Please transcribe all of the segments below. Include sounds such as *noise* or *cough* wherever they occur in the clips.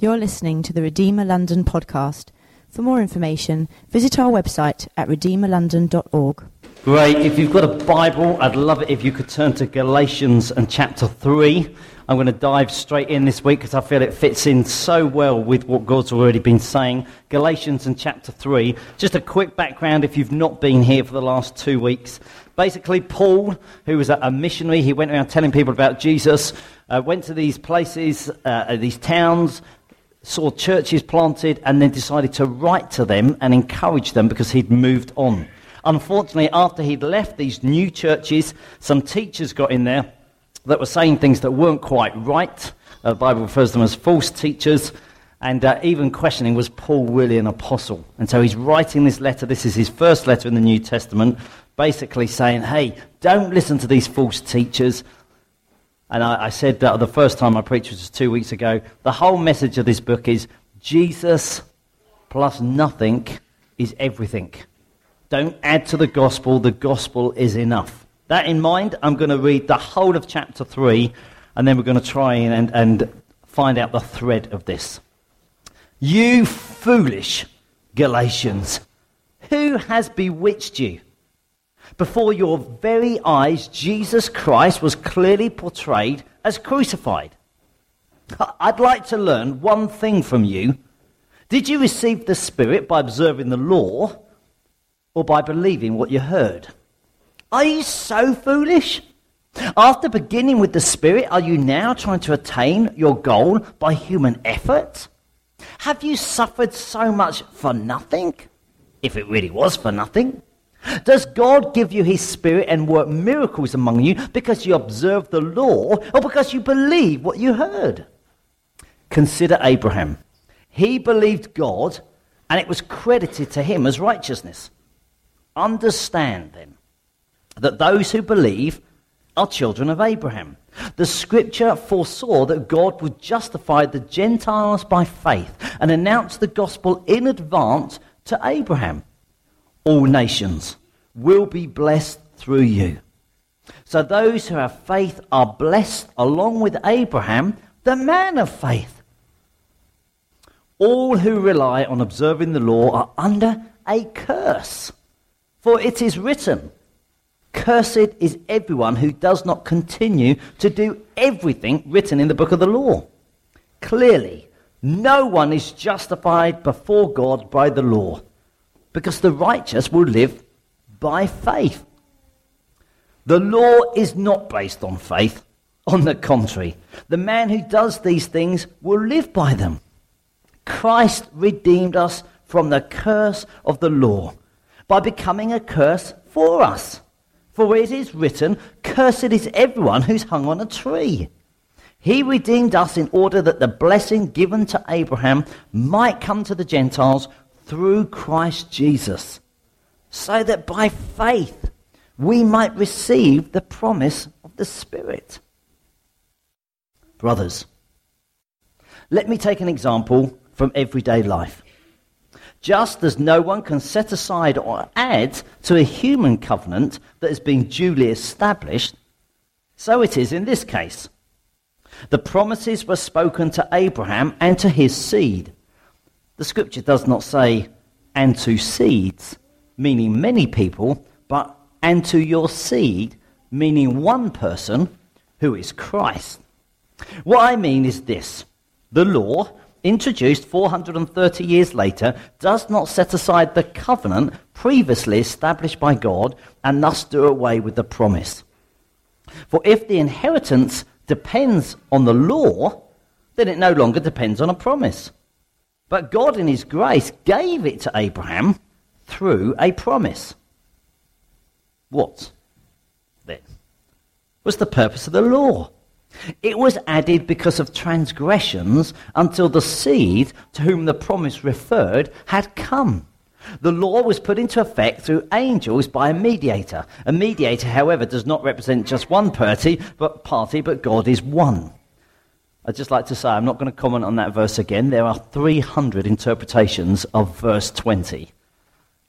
You're listening to the Redeemer London podcast. For more information, visit our website at redeemerlondon.org. Great. If you've got a Bible, I'd love it if you could turn to Galatians and chapter 3. I'm going to dive straight in this week because I feel it fits in so well with what God's already been saying. Galatians and chapter 3. Just a quick background if you've not been here for the last two weeks. Basically, Paul, who was a missionary, he went around telling people about Jesus, uh, went to these places, uh, these towns, saw churches planted and then decided to write to them and encourage them because he'd moved on. Unfortunately, after he'd left these new churches, some teachers got in there that were saying things that weren't quite right. Uh, the Bible refers to them as false teachers, and uh, even questioning was Paul really an apostle? And so he's writing this letter. This is his first letter in the New Testament, basically saying, hey, don't listen to these false teachers. And I, I said that the first time I preached, which was two weeks ago, the whole message of this book is Jesus plus nothing is everything. Don't add to the gospel, the gospel is enough. That in mind, I'm going to read the whole of chapter 3, and then we're going to try and, and find out the thread of this. You foolish Galatians, who has bewitched you? Before your very eyes, Jesus Christ was clearly portrayed as crucified. I'd like to learn one thing from you. Did you receive the Spirit by observing the law or by believing what you heard? Are you so foolish? After beginning with the Spirit, are you now trying to attain your goal by human effort? Have you suffered so much for nothing? If it really was for nothing. Does God give you his spirit and work miracles among you because you observe the law or because you believe what you heard? Consider Abraham. He believed God and it was credited to him as righteousness. Understand then that those who believe are children of Abraham. The scripture foresaw that God would justify the Gentiles by faith and announce the gospel in advance to Abraham all nations will be blessed through you. So those who have faith are blessed along with Abraham, the man of faith. All who rely on observing the law are under a curse. For it is written, Cursed is everyone who does not continue to do everything written in the book of the law. Clearly, no one is justified before God by the law because the righteous will live by faith. The law is not based on faith. On the contrary, the man who does these things will live by them. Christ redeemed us from the curse of the law by becoming a curse for us. For it is written, Cursed is everyone who's hung on a tree. He redeemed us in order that the blessing given to Abraham might come to the Gentiles through Christ Jesus, so that by faith we might receive the promise of the Spirit. Brothers, let me take an example from everyday life. Just as no one can set aside or add to a human covenant that has been duly established, so it is in this case. The promises were spoken to Abraham and to his seed. The scripture does not say, and to seeds, meaning many people, but and to your seed, meaning one person, who is Christ. What I mean is this the law, introduced 430 years later, does not set aside the covenant previously established by God and thus do away with the promise. For if the inheritance depends on the law, then it no longer depends on a promise. But God, in His grace, gave it to Abraham through a promise. What then was the purpose of the law? It was added because of transgressions until the seed to whom the promise referred had come. The law was put into effect through angels by a mediator. A mediator, however, does not represent just one party, but party, but God is one. I'd just like to say, I'm not going to comment on that verse again. There are 300 interpretations of verse 20.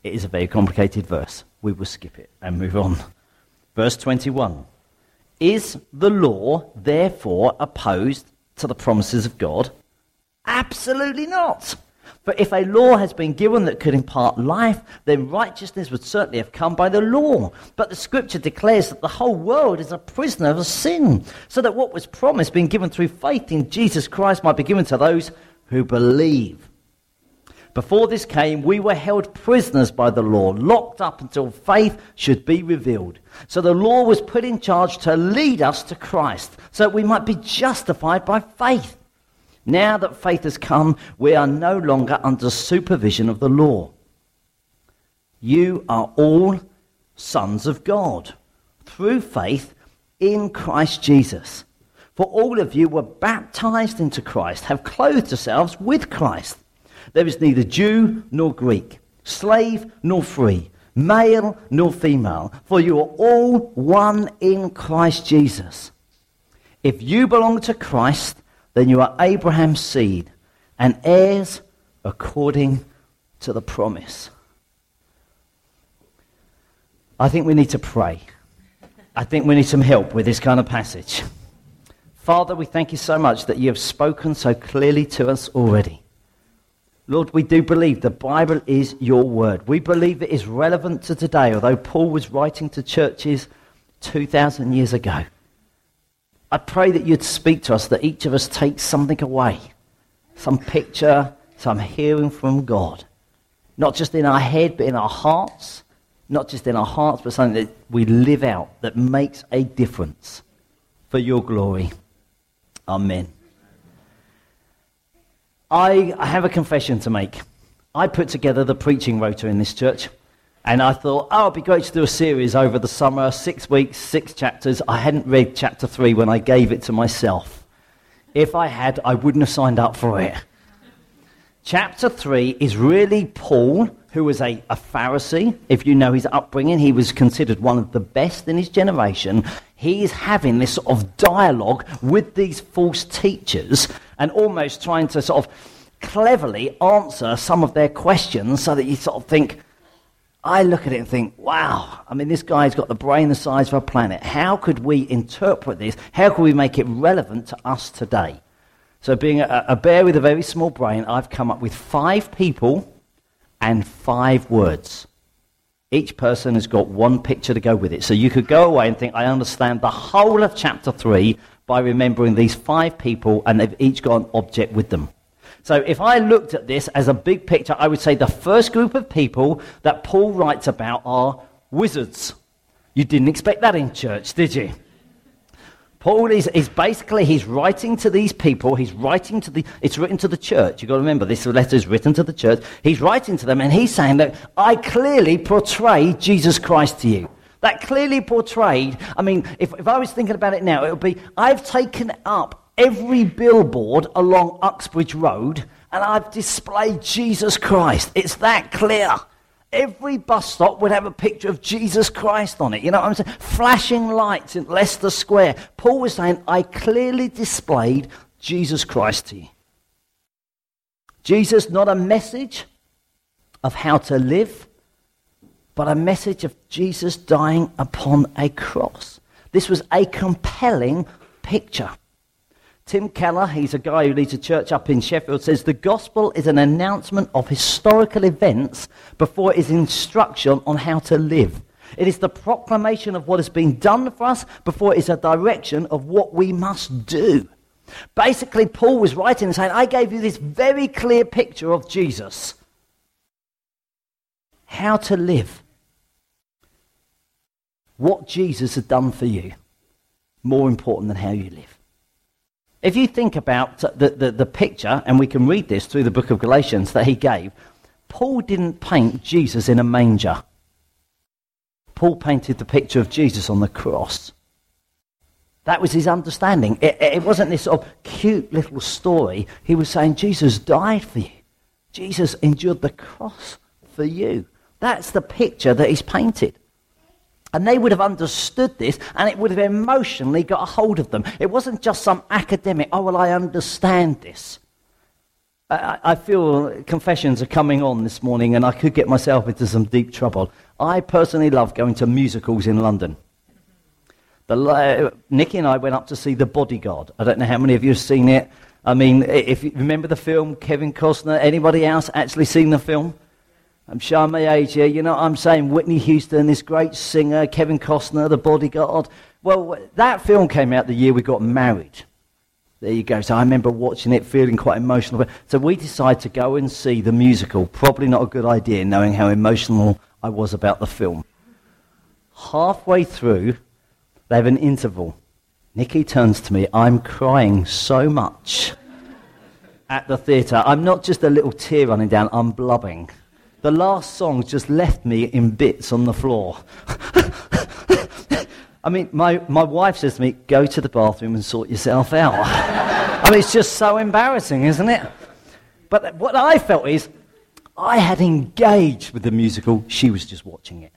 It is a very complicated verse. We will skip it and move on. Verse 21 Is the law therefore opposed to the promises of God? Absolutely not. For if a law has been given that could impart life, then righteousness would certainly have come by the law. But the scripture declares that the whole world is a prisoner of sin, so that what was promised, being given through faith in Jesus Christ, might be given to those who believe. Before this came, we were held prisoners by the law, locked up until faith should be revealed. So the law was put in charge to lead us to Christ, so that we might be justified by faith. Now that faith has come, we are no longer under supervision of the law. You are all sons of God through faith in Christ Jesus. For all of you were baptized into Christ, have clothed yourselves with Christ. There is neither Jew nor Greek, slave nor free, male nor female, for you are all one in Christ Jesus. If you belong to Christ, then you are Abraham's seed and heirs according to the promise. I think we need to pray. I think we need some help with this kind of passage. Father, we thank you so much that you have spoken so clearly to us already. Lord, we do believe the Bible is your word. We believe it is relevant to today, although Paul was writing to churches 2,000 years ago. I pray that you'd speak to us, that each of us takes something away some picture, some hearing from God. Not just in our head, but in our hearts. Not just in our hearts, but something that we live out that makes a difference for your glory. Amen. I, have a confession to make. I put together the preaching rota in this church. And I thought, oh, it'd be great to do a series over the summer, six weeks, six chapters. I hadn't read chapter three when I gave it to myself. If I had, I wouldn't have signed up for it. chapter three is really Paul, who was a, a Pharisee. If you know his upbringing, he was considered one of the best in his generation. He is having this sort of dialogue with these false teachers and almost trying to sort of cleverly answer some of their questions so that you sort of think, I look at it and think, wow, I mean, this guy's got the brain the size of a planet. How could we interpret this? How could we make it relevant to us today? So, being a, a bear with a very small brain, I've come up with five people and five words. Each person has got one picture to go with it. So you could go away and think, I understand the whole of chapter 3 by remembering these five people, and they've each got an object with them. So if I looked at this as a big picture, I would say the first group of people that Paul writes about are wizards. You didn't expect that in church, did you? Paul is, is basically, he's writing to these people, he's writing to the, it's written to the church. You've got to remember, this letter is written to the church. He's writing to them and he's saying that I clearly portray Jesus Christ to you. That clearly portrayed, I mean, if, if I was thinking about it now, it would be, I've taken up every billboard along Uxbridge Road and I've displayed Jesus Christ. It's that clear. Every bus stop would have a picture of Jesus Christ on it. You know what I'm saying? Flashing lights in Leicester Square. Paul was saying, I clearly displayed Jesus Christ to you. Jesus, not a message of how to live, but a message of Jesus dying upon a cross. This was a compelling picture. Tim Keller, he's a guy who leads a church up in Sheffield, says the gospel is an announcement of historical events before it is instruction on how to live. It is the proclamation of what has been done for us before it is a direction of what we must do. Basically, Paul was writing and saying, I gave you this very clear picture of Jesus. How to live. What Jesus had done for you. More important than how you live. If you think about the, the, the, picture, and we can read this through the book of Galatians that he gave, Paul didn't paint Jesus in a manger. Paul painted the picture of Jesus on the cross. That was his understanding. It, it wasn't this sort of cute little story. He was saying, Jesus died for you. Jesus endured the cross for you. That's the picture that he's painted. And they would have understood this and it would have emotionally got a hold of them. It wasn't just some academic, oh, well, I understand this. I, I feel confessions are coming on this morning and I could get myself into some deep trouble. I personally love going to musicals in London. The, uh, Nikki and I went up to see The Bodyguard. I don't know how many of you have seen it. I mean, if you remember the film, Kevin Costner, anybody else actually seen the film? I'm showing my age here. You know I'm saying? Whitney Houston, this great singer, Kevin Costner, the bodyguard. Well, that film came out the year we got married. There you go. So I remember watching it, feeling quite emotional. So we decided to go and see the musical. Probably not a good idea, knowing how emotional I was about the film. Halfway through, they have an interval. Nikki turns to me. I'm crying so much at the theatre. I'm not just a little tear running down, I'm blubbing. The last song just left me in bits on the floor. *laughs* I mean, my, my wife says to me, go to the bathroom and sort yourself out. *laughs* I mean, it's just so embarrassing, isn't it? But what I felt is, I had engaged with the musical, she was just watching it.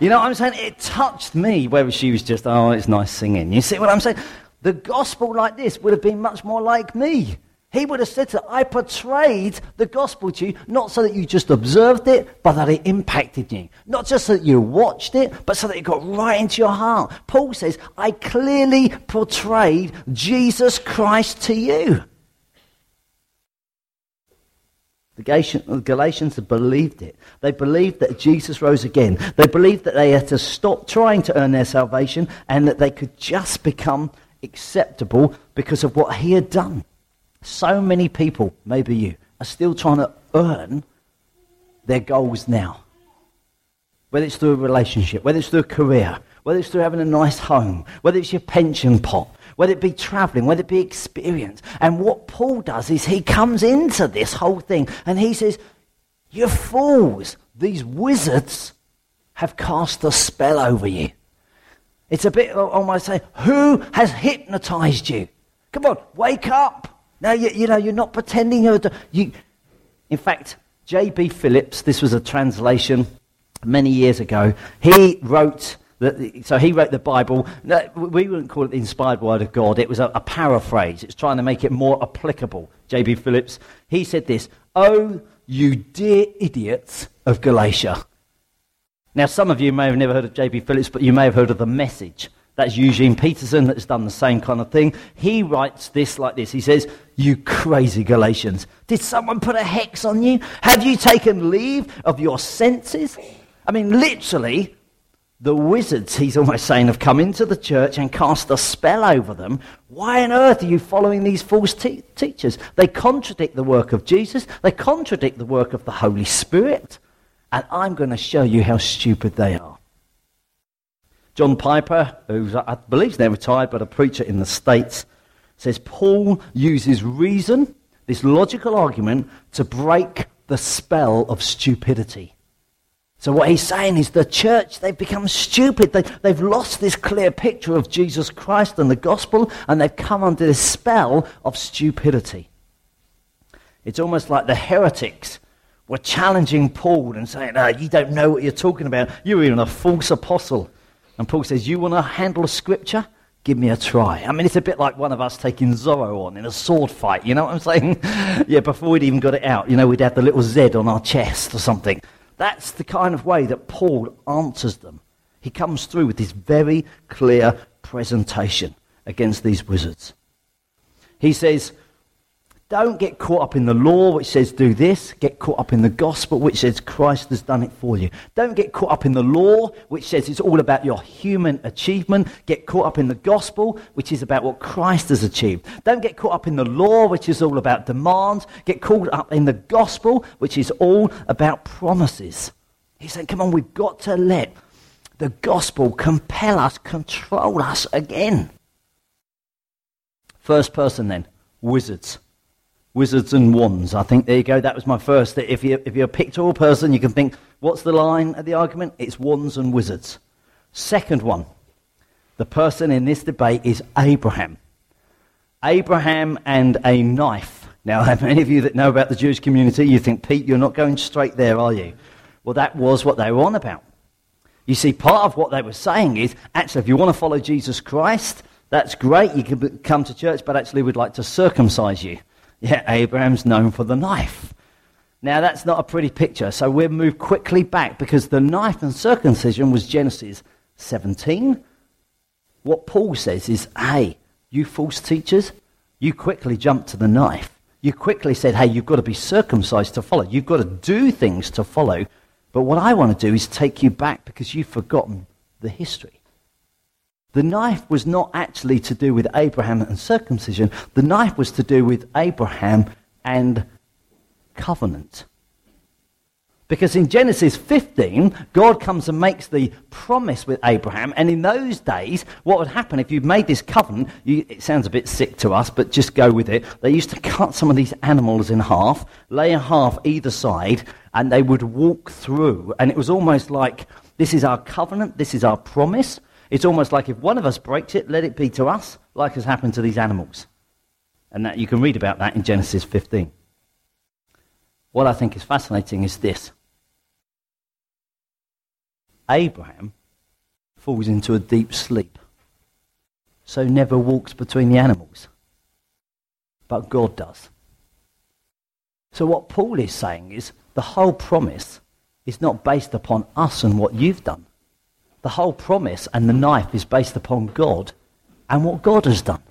You know what I'm saying? It touched me, whether she was just, oh, it's nice singing. You see what I'm saying? The gospel like this would have been much more like me. He would have said to I portrayed the gospel to you, not so that you just observed it, but that it impacted you. Not just so that you watched it, but so that it got right into your heart. Paul says, I clearly portrayed Jesus Christ to you. The Galatians had believed it. They believed that Jesus rose again. They believed that they had to stop trying to earn their salvation and that they could just become acceptable because of what he had done. So many people, maybe you, are still trying to earn their goals now. Whether it's through a relationship, whether it's through a career, whether it's through having a nice home, whether it's your pension pot, whether it be traveling, whether it be experience. And what Paul does is he comes into this whole thing and he says, You fools, these wizards have cast a spell over you. It's a bit almost saying, Who has hypnotized you? Come on, wake up. No, you, you know, you're not pretending. You, in fact, J.B. Phillips, this was a translation many years ago, he wrote. The, so he wrote the Bible. We wouldn't call it the inspired word of God. It was a, a paraphrase. It's trying to make it more applicable. J.B. Phillips, he said this, Oh, you dear idiots of Galatia. Now, some of you may have never heard of J.B. Phillips, but you may have heard of the message. That's Eugene Peterson that's done the same kind of thing. He writes this like this. He says, You crazy Galatians, did someone put a hex on you? Have you taken leave of your senses? I mean, literally, the wizards, he's almost saying, have come into the church and cast a spell over them. Why on earth are you following these false te- teachers? They contradict the work of Jesus, they contradict the work of the Holy Spirit. And I'm going to show you how stupid they are. John Piper, who's, I believe now retired, but a preacher in the States, says Paul uses reason, this logical argument, to break the spell of stupidity. So what he's saying is the church, they've become stupid. They, they've lost this clear picture of Jesus Christ and the gospel, and they've come under this spell of stupidity. It's almost like the heretics were challenging Paul and saying, oh, you don't know what you're talking about. You're even a false apostle. And Paul says, You want to handle scripture? Give me a try. I mean, it's a bit like one of us taking Zorro on in a sword fight. You know what I'm saying? *laughs* yeah, before we'd even got it out, you know, we'd have the little Z on our chest or something. That's the kind of way that Paul answers them. He comes through with this very clear presentation against these wizards. He says, don't get caught up in the law, which says do this. Get caught up in the gospel, which says Christ has done it for you. Don't get caught up in the law, which says it's all about your human achievement. Get caught up in the gospel, which is about what Christ has achieved. Don't get caught up in the law, which is all about demands. Get caught up in the gospel, which is all about promises. He's saying, come on, we've got to let the gospel compel us, control us again. First person then, wizards wizards and wands. I think there you go. That was my first. If you're, if you're a pictorial person, you can think, what's the line of the argument? It's wands and wizards. Second one, the person in this debate is Abraham. Abraham and a knife. Now, *laughs* have many of you that know about the Jewish community, you think, Pete, you're not going straight there, are you? Well, that was what they were on about. You see, part of what they were saying is actually, if you want to follow Jesus Christ, that's great. You can come to church, but actually, we'd like to circumcise you. Yeah, Abraham's known for the knife. Now, that's not a pretty picture, so we'll move quickly back because the knife and circumcision was Genesis 17. What Paul says is, hey, you false teachers, you quickly jumped to the knife. You quickly said, hey, you've got to be circumcised to follow. You've got to do things to follow. But what I want to do is take you back because you've forgotten the history. The knife was not actually to do with Abraham and circumcision. The knife was to do with Abraham and covenant. Because in Genesis 15, God comes and makes the promise with Abraham. And in those days, what would happen if you made this covenant? You, it sounds a bit sick to us, but just go with it. They used to cut some of these animals in half, lay a half either side, and they would walk through. And it was almost like this is our covenant, this is our promise. It's almost like if one of us breaks it, let it be to us, like has happened to these animals. And that, you can read about that in Genesis 15. What I think is fascinating is this Abraham falls into a deep sleep, so never walks between the animals. But God does. So, what Paul is saying is the whole promise is not based upon us and what you've done. The whole promise and the knife is based upon God and what God has done.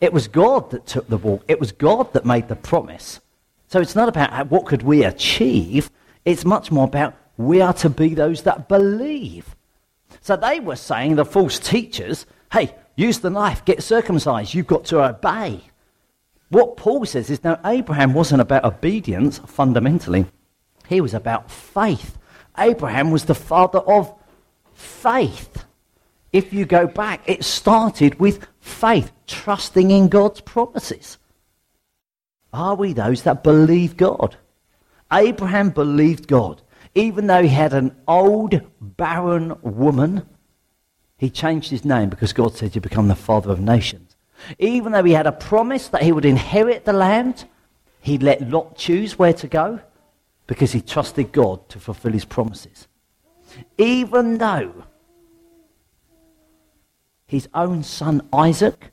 It was God that took the walk. It was God that made the promise. So it's not about what could we achieve. It's much more about we are to be those that believe. So they were saying, the false teachers, hey, use the knife, get circumcised, you've got to obey. What Paul says is, now, Abraham wasn't about obedience fundamentally, he was about faith. Abraham was the father of faith. If you go back, it started with faith, trusting in God's promises. Are we those that believe God? Abraham believed God. Even though he had an old, barren woman, he changed his name because God said he'd become the father of nations. Even though he had a promise that he would inherit the land, he let Lot choose where to go because he trusted God to fulfill his promises. Even though his own son Isaac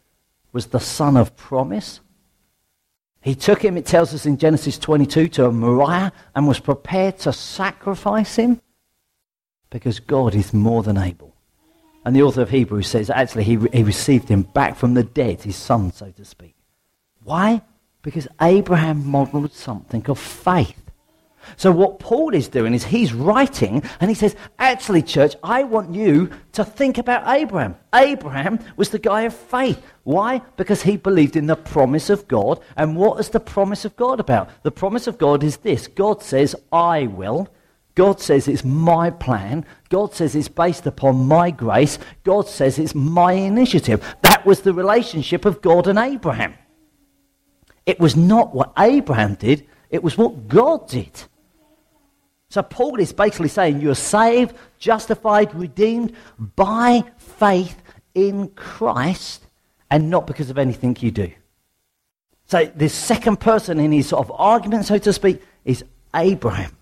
was the son of promise, he took him, it tells us in Genesis 22, to Moriah and was prepared to sacrifice him because God is more than able. And the author of Hebrews says actually he, he received him back from the dead, his son, so to speak. Why? Because Abraham modeled something of faith. So what Paul is doing is he's writing and he says, actually, church, I want you to think about Abraham. Abraham was the guy of faith. Why? Because he believed in the promise of God. And what is the promise of God about? The promise of God is this. God says, I will. God says it's my plan. God says it's based upon my grace. God says it's my initiative. That was the relationship of God and Abraham. It was not what Abraham did, it was what God did. So Paul is basically saying you're saved, justified, redeemed by faith in Christ and not because of anything you do. So the second person in his sort of argument, so to speak, is Abraham.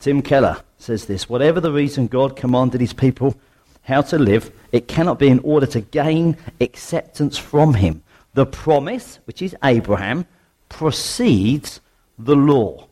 Tim Keller says this whatever the reason God commanded his people how to live, it cannot be in order to gain acceptance from him. The promise, which is Abraham, precedes the law.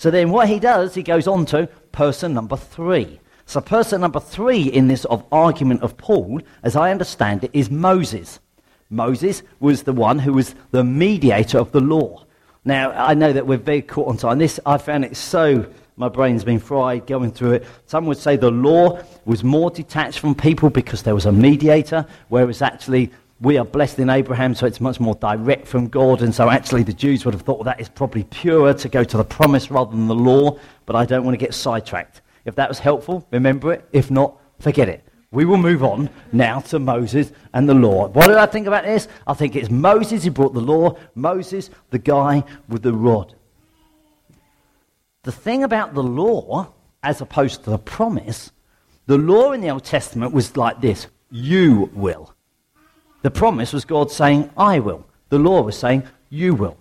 So then what he does, he goes on to person number three. So person number three in this of argument of Paul, as I understand it, is Moses. Moses was the one who was the mediator of the law. Now, I know that we're very caught on time. This, I found it so, my brain's been fried going through it. Some would say the law was more detached from people because there was a mediator, whereas actually we are blessed in Abraham, so it's much more direct from God. And so actually, the Jews would have thought well, that is probably purer to go to the promise rather than the law. But I don't want to get sidetracked. If that was helpful, remember it. If not, forget it. We will move on now to Moses and the law. What did I think about this? I think it's Moses who brought the law, Moses, the guy with the rod. The thing about the law, as opposed to the promise, the law in the Old Testament was like this you will. The promise was God saying, I will. The law was saying, You will.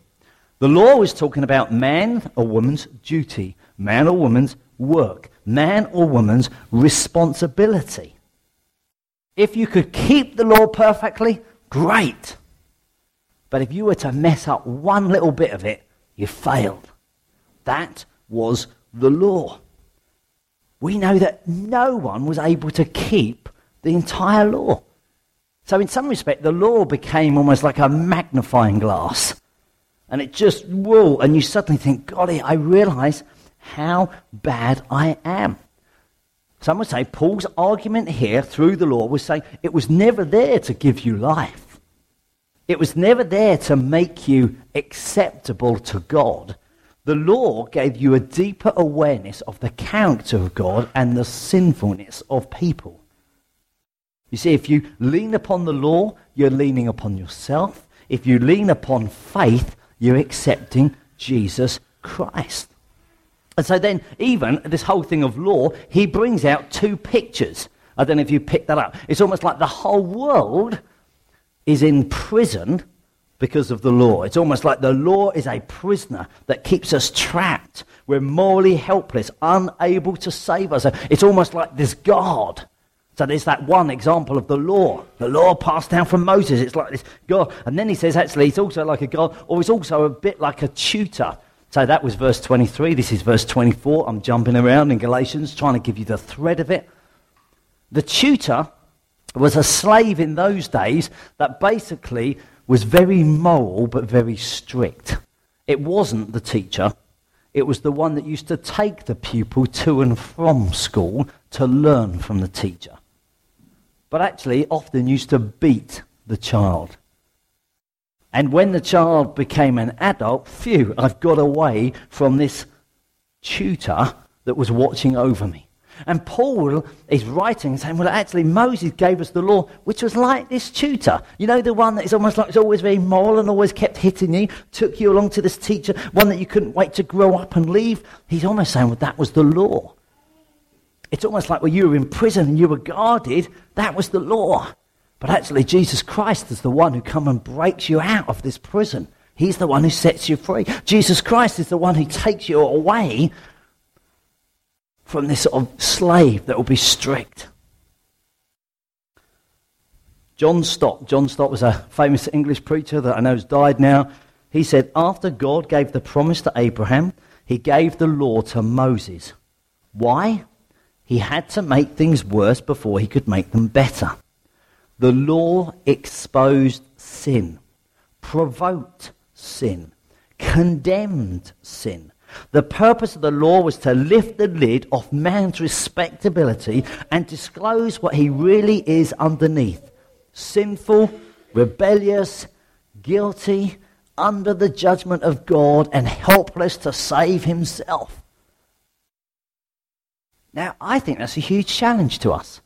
The law was talking about man or woman's duty, man or woman's work, man or woman's responsibility. If you could keep the law perfectly, great. But if you were to mess up one little bit of it, you failed. That was the law. We know that no one was able to keep the entire law. So, in some respect, the law became almost like a magnifying glass. And it just, whoa, and you suddenly think, golly, I realize how bad I am. Some would say Paul's argument here through the law was saying it was never there to give you life. It was never there to make you acceptable to God. The law gave you a deeper awareness of the character of God and the sinfulness of people. You see, if you lean upon the law, you're leaning upon yourself. If you lean upon faith, you're accepting Jesus Christ. And so then, even this whole thing of law, he brings out two pictures. I don't know if you picked that up. It's almost like the whole world is in prison because of the law. It's almost like the law is a prisoner that keeps us trapped. We're morally helpless, unable to save us. It's almost like this God so there's that one example of the law. The law passed down from Moses. It's like this God. And then he says, actually, it's also like a God, or it's also a bit like a tutor. So that was verse 23. This is verse 24. I'm jumping around in Galatians, trying to give you the thread of it. The tutor was a slave in those days that basically was very moral but very strict. It wasn't the teacher, it was the one that used to take the pupil to and from school to learn from the teacher but actually often used to beat the child. And when the child became an adult, phew, I've got away from this tutor that was watching over me. And Paul is writing saying, well, actually, Moses gave us the law, which was like this tutor. You know, the one that is almost like it's always very moral and always kept hitting you, took you along to this teacher, one that you couldn't wait to grow up and leave. He's almost saying, well, that was the law. It's almost like when you were in prison and you were guarded, that was the law. But actually, Jesus Christ is the one who comes and breaks you out of this prison. He's the one who sets you free. Jesus Christ is the one who takes you away from this sort of slave that will be strict. John Stott. John Stott was a famous English preacher that I know has died now. He said, After God gave the promise to Abraham, he gave the law to Moses. Why? He had to make things worse before he could make them better. The law exposed sin, provoked sin, condemned sin. The purpose of the law was to lift the lid off man's respectability and disclose what he really is underneath sinful, rebellious, guilty, under the judgment of God, and helpless to save himself. Now, I think that's a huge challenge to us.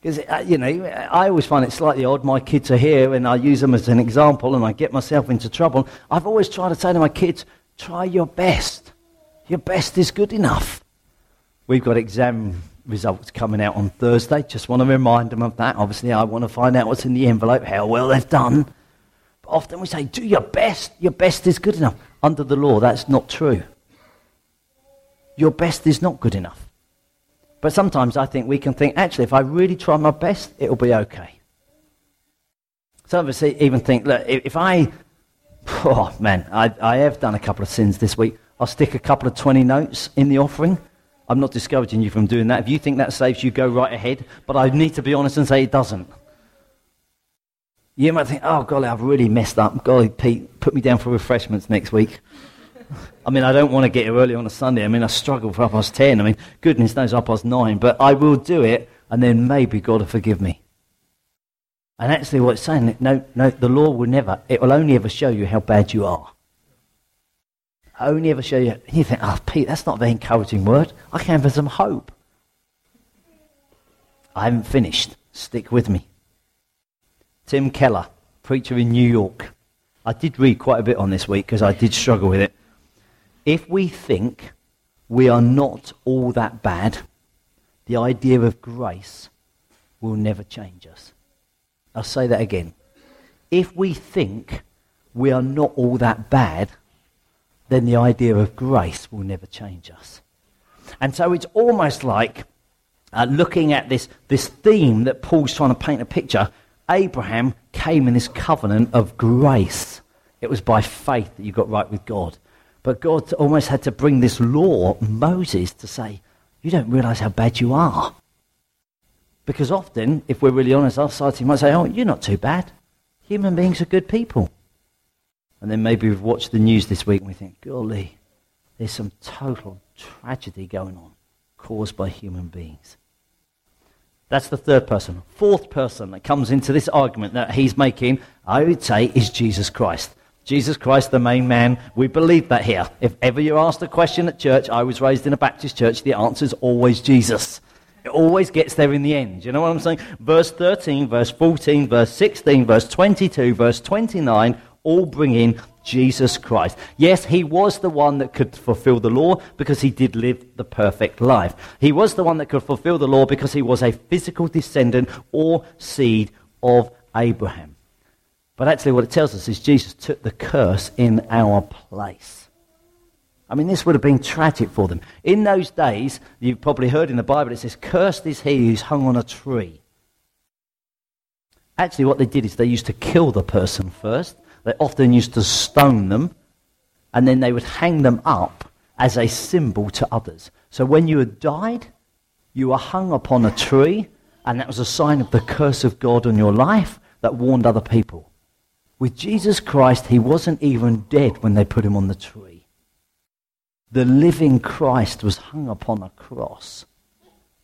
Because, uh, you know, I always find it slightly odd. My kids are here and I use them as an example and I get myself into trouble. I've always tried to say to my kids, try your best. Your best is good enough. We've got exam results coming out on Thursday. Just want to remind them of that. Obviously, I want to find out what's in the envelope, how well they've done. But often we say, do your best. Your best is good enough. Under the law, that's not true your best is not good enough. But sometimes I think we can think, actually, if I really try my best, it'll be okay. Some of us even think, look, if I, *sighs* oh man, I, I have done a couple of sins this week. I'll stick a couple of 20 notes in the offering. I'm not discouraging you from doing that. If you think that saves you, go right ahead. But I need to be honest and say it doesn't. You might think, oh, golly, I've really messed up. Golly, Pete, put me down for refreshments next week. I mean, I don't want to get here early on a Sunday. I mean, I struggle for half past ten. I mean, goodness knows half past nine. But I will do it, and then maybe God will forgive me. And actually, what it's saying, no, no, the law will never, it will only ever show you how bad you are. Only ever show you. You think, oh, Pete, that's not a very encouraging word. I can have some hope. I haven't finished. Stick with me. Tim Keller, preacher in New York. I did read quite a bit on this week because I did struggle with it. If we think we are not all that bad, the idea of grace will never change us. I'll say that again. If we think we are not all that bad, then the idea of grace will never change us. And so it's almost like uh, looking at this, this theme that Paul's trying to paint a picture. Abraham came in this covenant of grace. It was by faith that you got right with God. But God almost had to bring this law, Moses, to say, You don't realize how bad you are. Because often, if we're really honest, our society might say, oh, you're not too bad. Human beings are good people. And then maybe we've watched the news this week and we think, golly, there's some total tragedy going on caused by human beings. That's the third person. Fourth person that comes into this argument that he's making, I would say, is Jesus Christ. Jesus Christ, the main man. We believe that here. If ever you're asked a question at church, I was raised in a Baptist church, the answer is always Jesus. It always gets there in the end. You know what I'm saying? Verse 13, verse 14, verse 16, verse 22, verse 29 all bring in Jesus Christ. Yes, he was the one that could fulfill the law because he did live the perfect life. He was the one that could fulfill the law because he was a physical descendant or seed of Abraham. But actually, what it tells us is Jesus took the curse in our place. I mean, this would have been tragic for them. In those days, you've probably heard in the Bible, it says, Cursed is he who's hung on a tree. Actually, what they did is they used to kill the person first they often used to stone them, and then they would hang them up as a symbol to others. So when you had died, you were hung upon a tree, and that was a sign of the curse of God on your life that warned other people. With Jesus Christ, he wasn't even dead when they put him on the tree. The living Christ was hung upon a cross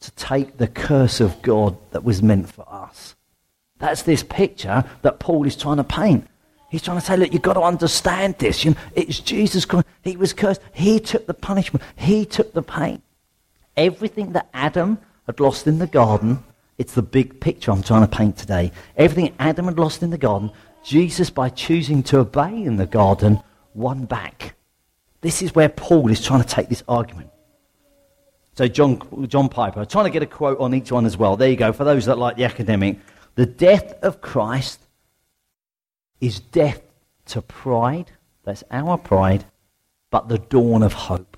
to take the curse of God that was meant for us. That's this picture that Paul is trying to paint. He's trying to say, look, you've got to understand this. You know, it's Jesus Christ. He was cursed. He took the punishment. He took the pain. Everything that Adam had lost in the garden, it's the big picture I'm trying to paint today. Everything Adam had lost in the garden, Jesus, by choosing to obey in the garden, won back. This is where Paul is trying to take this argument. So, John, John Piper, trying to get a quote on each one as well. There you go, for those that like the academic. The death of Christ is death to pride, that's our pride, but the dawn of hope.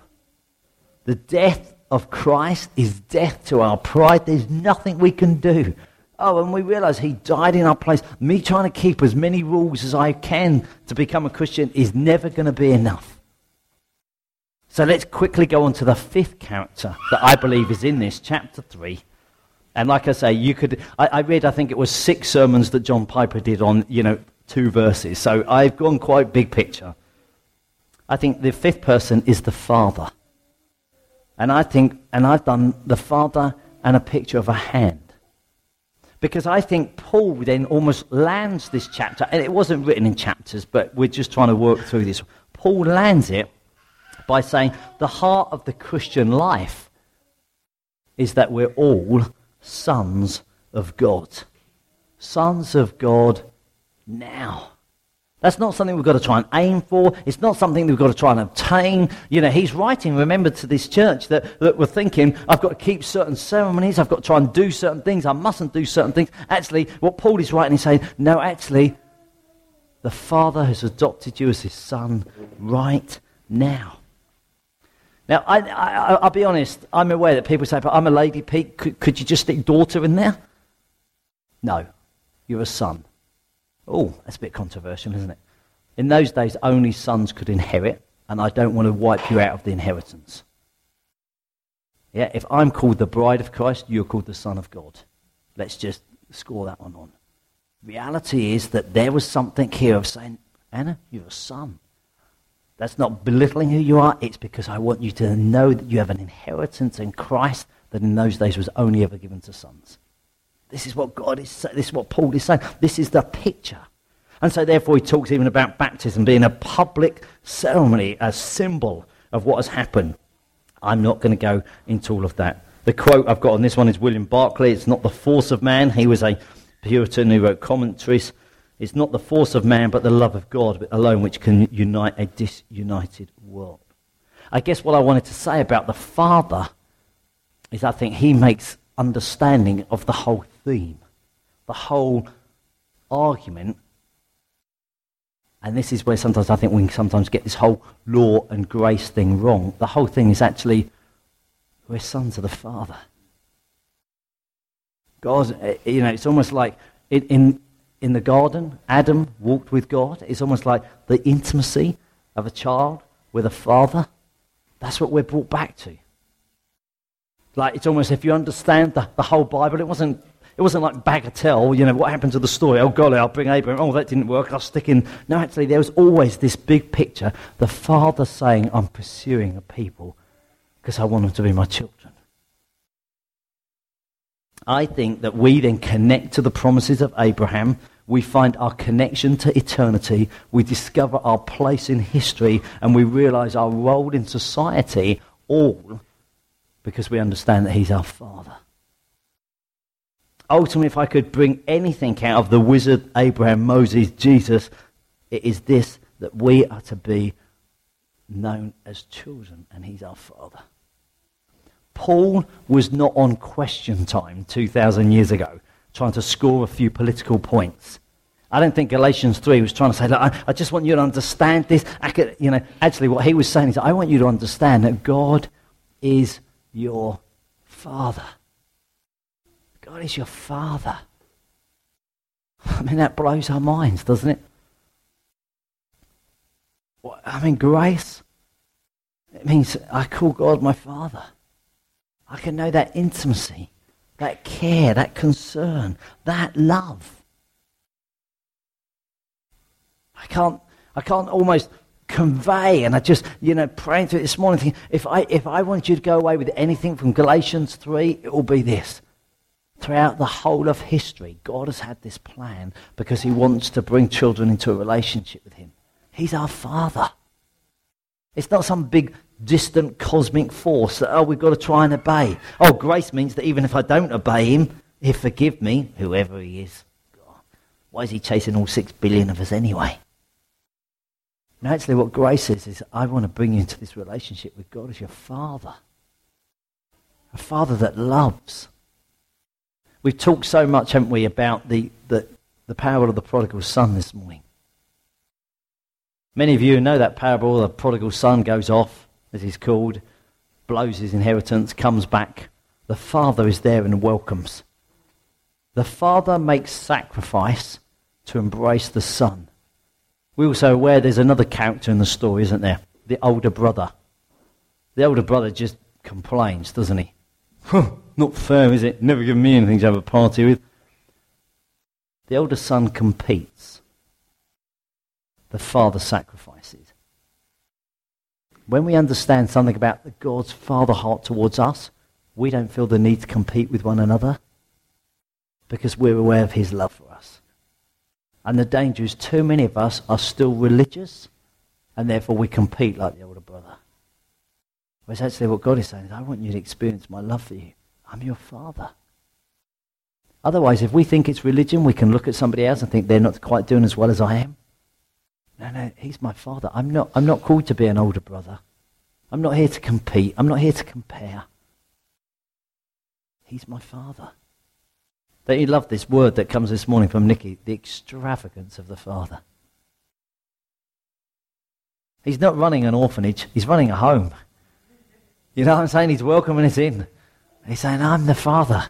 The death of Christ is death to our pride. There's nothing we can do. Oh, and we realize he died in our place. Me trying to keep as many rules as I can to become a Christian is never going to be enough. So let's quickly go on to the fifth character that I believe is in this, chapter 3. And like I say, you could, I, I read, I think it was six sermons that John Piper did on, you know, two verses. So I've gone quite big picture. I think the fifth person is the Father. And I think, and I've done the Father and a picture of a hand. Because I think Paul then almost lands this chapter, and it wasn't written in chapters, but we're just trying to work through this. Paul lands it by saying the heart of the Christian life is that we're all sons of God. Sons of God now. That's not something we've got to try and aim for. It's not something we've got to try and obtain. You know, he's writing, remember, to this church that, that we're thinking, I've got to keep certain ceremonies, I've got to try and do certain things, I mustn't do certain things. Actually, what Paul is writing is saying, no, actually, the Father has adopted you as his son right now. Now, I, will be honest, I'm aware that people say, but I'm a lady, Pete, could, could you just stick daughter in there? No, you're a son. Oh, that's a bit controversial, isn't it? In those days, only sons could inherit, and I don't want to wipe you out of the inheritance. Yeah, if I'm called the bride of Christ, you're called the son of God. Let's just score that one on. Reality is that there was something here of saying, Anna, you're a son. That's not belittling who you are. It's because I want you to know that you have an inheritance in Christ that in those days was only ever given to sons. This is what God is This is what Paul is saying. This is the picture. And so, therefore, he talks even about baptism being a public ceremony, a symbol of what has happened. I'm not going to go into all of that. The quote I've got on this one is William Barclay. It's not the force of man. He was a Puritan who wrote commentaries. It's not the force of man, but the love of God alone which can unite a disunited world. I guess what I wanted to say about the Father is I think he makes understanding of the whole theme, the whole argument. And this is where sometimes I think we sometimes get this whole law and grace thing wrong. The whole thing is actually we're sons of the Father. God, eh, you know, it's almost like in, in, in the garden, Adam walked with God. It's almost like the intimacy of a child with a father. That's what we're brought back to. Like, it's almost if you understand the, the whole Bible, it wasn't It wasn't like bagatelle, you know, what happened to the story? Oh, golly, I'll bring Abraham. Oh, that didn't work. I'll stick in. No, actually, there was always this big picture. The father saying, I'm pursuing a people because I want them to be my children. I think that we then connect to the promises of Abraham. We find our connection to eternity. We discover our place in history and we realize our role in society all because we understand that he's our father. Ultimately, if I could bring anything out of the wizard, Abraham, Moses, Jesus, it is this that we are to be known as children and he's our father. Paul was not on question time 2,000 years ago trying to score a few political points. I don't think Galatians 3 was trying to say, look, I, I just want you to understand this. You know, actually, what he was saying is, I want you to understand that God is your Father. God is your Father. *laughs* I mean, that blows our minds, doesn't it? I mean, grace, it means I call God my Father. I can know that intimacy, that care, that concern, that love. I can't, I can't almost convey, and I just, you know, praying through it this morning, thinking, if I, if I want you to go away with anything from Galatians 3, it will be this. Throughout the whole of history, God has had this plan because he wants to bring children into a relationship with him. He's our Father. It's not some big distant cosmic force that, oh, we've got to try and obey. Oh, grace means that even if I don't obey him, he'll forgive me, whoever he is. God, why is he chasing all six billion of us anyway? Now, actually, what grace is, is I want to bring you into this relationship with God as your Father. A Father that loves. We've talked so much, haven't we, about the, the, the parable of the prodigal son this morning. Many of you know that parable. The prodigal son goes off, as he's called, blows his inheritance, comes back. The father is there and welcomes. The father makes sacrifice to embrace the son. We're also aware there's another character in the story, isn't there? The older brother. The older brother just complains, doesn't he? *laughs* Not fair, is it? Never given me anything to have a party with. The older son competes. The father sacrifices when we understand something about the God's father heart towards us, we don't feel the need to compete with one another because we're aware of his love for us. And the danger is too many of us are still religious and therefore we compete like the older brother. Whereas actually what God is saying is, I want you to experience my love for you. I'm your father. Otherwise, if we think it's religion, we can look at somebody else and think they're not quite doing as well as I am. No, no, he's my father. I'm not, I'm not called to be an older brother. I'm not here to compete. I'm not here to compare. He's my father. Don't you love this word that comes this morning from Nikki? The extravagance of the father. He's not running an orphanage, he's running a home. You know what I'm saying? He's welcoming us in. He's saying, I'm the father.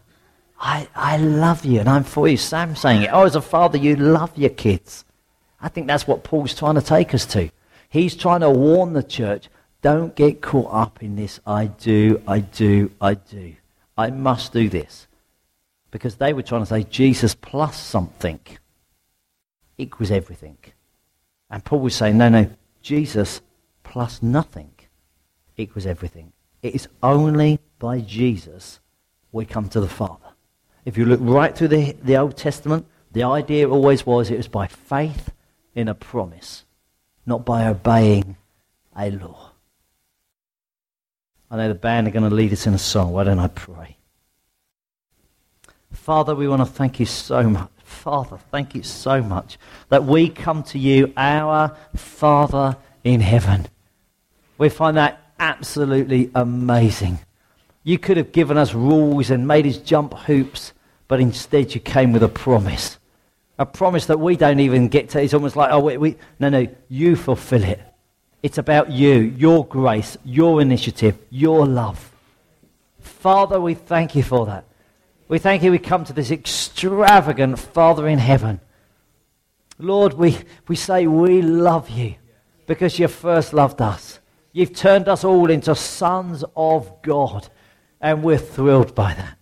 I, I love you and I'm for you. Sam's saying it. Oh, as a father, you love your kids. I think that's what Paul's trying to take us to. He's trying to warn the church don't get caught up in this I do, I do, I do. I must do this. Because they were trying to say Jesus plus something equals everything. And Paul was saying, no, no, Jesus plus nothing equals everything. It is only by Jesus we come to the Father. If you look right through the, the Old Testament, the idea always was it was by faith in a promise, not by obeying a law. I know the band are going to lead us in a song. Why don't I pray? Father, we want to thank you so much. Father, thank you so much that we come to you, our Father in heaven. We find that absolutely amazing. You could have given us rules and made us jump hoops, but instead you came with a promise a promise that we don't even get to. It's almost like, oh, we, we, no, no, you fulfill it. It's about you, your grace, your initiative, your love. Father, we thank you for that. We thank you we come to this extravagant Father in heaven. Lord, we, we say we love you because you first loved us. You've turned us all into sons of God, and we're thrilled by that.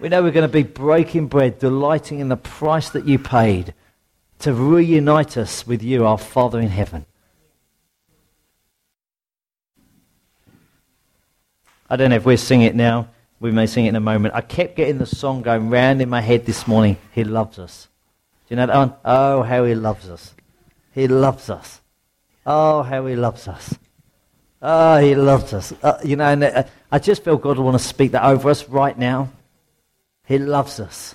We know we're going to be breaking bread, delighting in the price that you paid to reunite us with you, our Father in heaven. I don't know if we'll sing it now. We may sing it in a moment. I kept getting the song going round in my head this morning. He loves us. Do you know that one? Oh, how he loves us. He loves us. Oh, how he loves us. Oh, he loves us. Uh, you know, and uh, I just feel God will want to speak that over us right now. He loves us.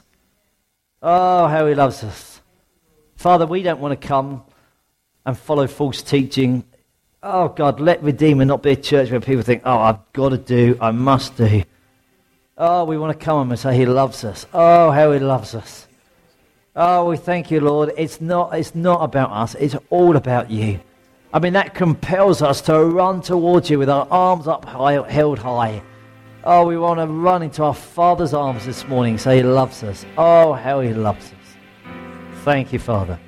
Oh, how he loves us. Father, we don't want to come and follow false teaching. Oh, God, let Redeemer not be a church where people think, oh, I've got to do, I must do. Oh, we want to come and say he loves us. Oh, how he loves us. Oh, we thank you, Lord. It's not, it's not about us, it's all about you. I mean, that compels us to run towards you with our arms up high, held high. Oh, we want to run into our Father's arms this morning, say He loves us. Oh, how He loves us. Thank you, Father.